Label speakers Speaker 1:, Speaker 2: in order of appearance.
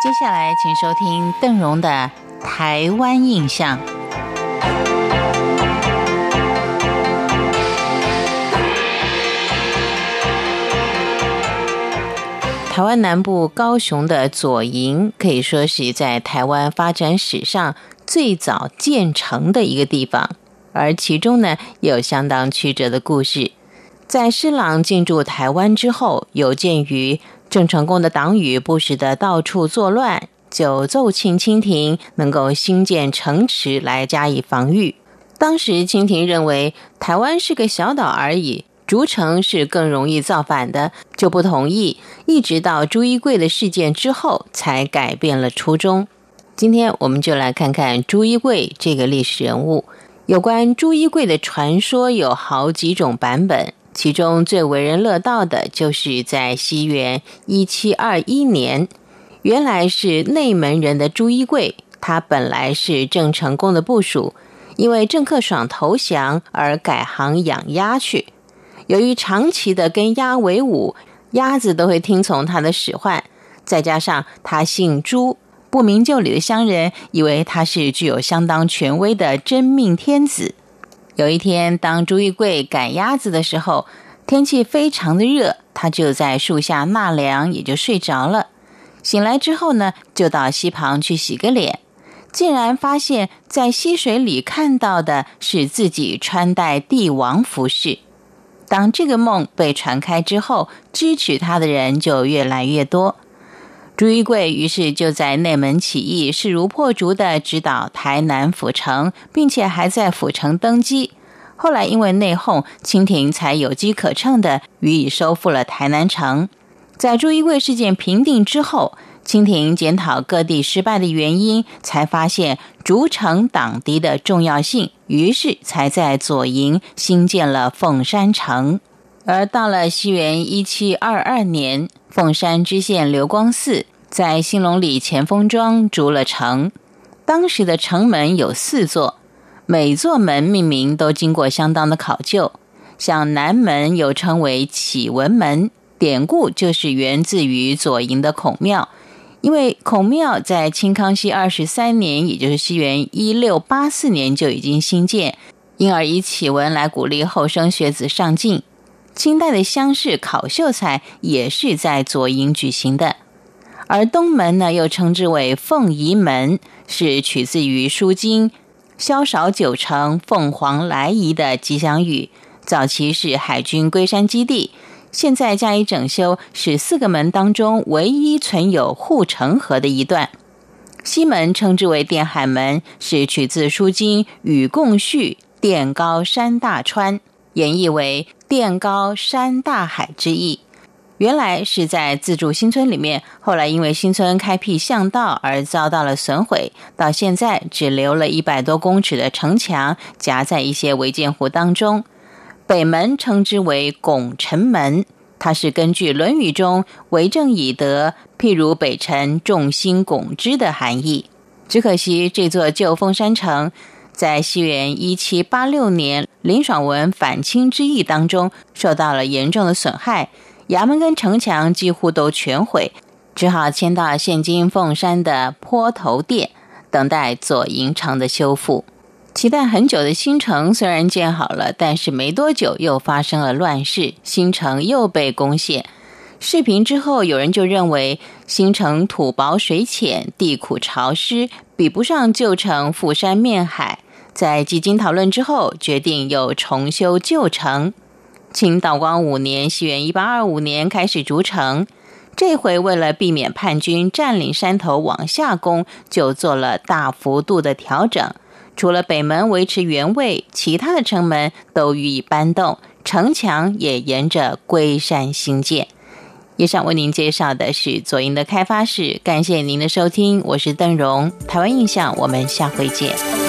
Speaker 1: 接下来，请收听邓荣的《台湾印象》。台湾南部高雄的左营，可以说是在台湾发展史上最早建成的一个地方，而其中呢，有相当曲折的故事。在施琅进驻台湾之后，有鉴于郑成功的党羽不时的到处作乱，就奏请清廷能够兴建城池来加以防御。当时清廷认为台湾是个小岛而已。竹城是更容易造反的，就不同意。一直到朱一贵的事件之后，才改变了初衷。今天我们就来看看朱一贵这个历史人物。有关朱一贵的传说有好几种版本，其中最为人乐道的就是在西元一七二一年，原来是内门人的朱一贵，他本来是郑成功的部属，因为郑克爽投降而改行养鸭去。由于长期的跟鸭为伍，鸭子都会听从他的使唤。再加上他姓朱，不明就里的乡人以为他是具有相当权威的真命天子。有一天，当朱玉贵赶鸭子的时候，天气非常的热，他就在树下纳凉，也就睡着了。醒来之后呢，就到溪旁去洗个脸，竟然发现，在溪水里看到的是自己穿戴帝王服饰。当这个梦被传开之后，支持他的人就越来越多。朱一贵于是就在内门起义，势如破竹的指导台南府城，并且还在府城登基。后来因为内讧，清廷才有机可乘的予以收复了台南城。在朱一贵事件平定之后。清廷检讨各地失败的原因，才发现逐城挡敌的重要性，于是才在左营兴建了凤山城。而到了西元一七二二年，凤山知县刘光嗣在兴隆里前锋庄筑了城。当时的城门有四座，每座门命名都经过相当的考究。像南门又称为启文门，典故就是源自于左营的孔庙。因为孔庙在清康熙二十三年，也就是西元一六八四年就已经兴建，因而以启文来鼓励后生学子上进。清代的乡试考秀才也是在左营举行的，而东门呢又称之为凤仪门，是取自于《书经》“萧韶九成，凤凰来仪”的吉祥语，早期是海军龟山基地。现在加以整修，是四个门当中唯一存有护城河的一段。西门称之为电海门，是取自《书经》“禹贡序，殿高山大川”，演绎为殿高山大海之意。原来是在自助新村里面，后来因为新村开辟巷道而遭到了损毁，到现在只留了一百多公尺的城墙，夹在一些违建户当中。北门称之为拱辰门，它是根据《论语》中“为政以德，譬如北辰，众星拱之”的含义。只可惜这座旧凤山城，在西元一七八六年林爽文反清之役当中受到了严重的损害，衙门跟城墙几乎都全毁，只好迁到现今凤山的坡头店，等待左营城的修复。期待很久的新城虽然建好了，但是没多久又发生了乱世，新城又被攻陷。视频之后，有人就认为新城土薄水浅，地苦潮湿，比不上旧城富山面海。在几经讨论之后，决定又重修旧城。清道光五年（西元一八二五年）开始筑城，这回为了避免叛军占领山头往下攻，就做了大幅度的调整。除了北门维持原位，其他的城门都予以搬动，城墙也沿着龟山兴建。以上为您介绍的是左营的开发史，感谢您的收听，我是邓荣，台湾印象，我们下回见。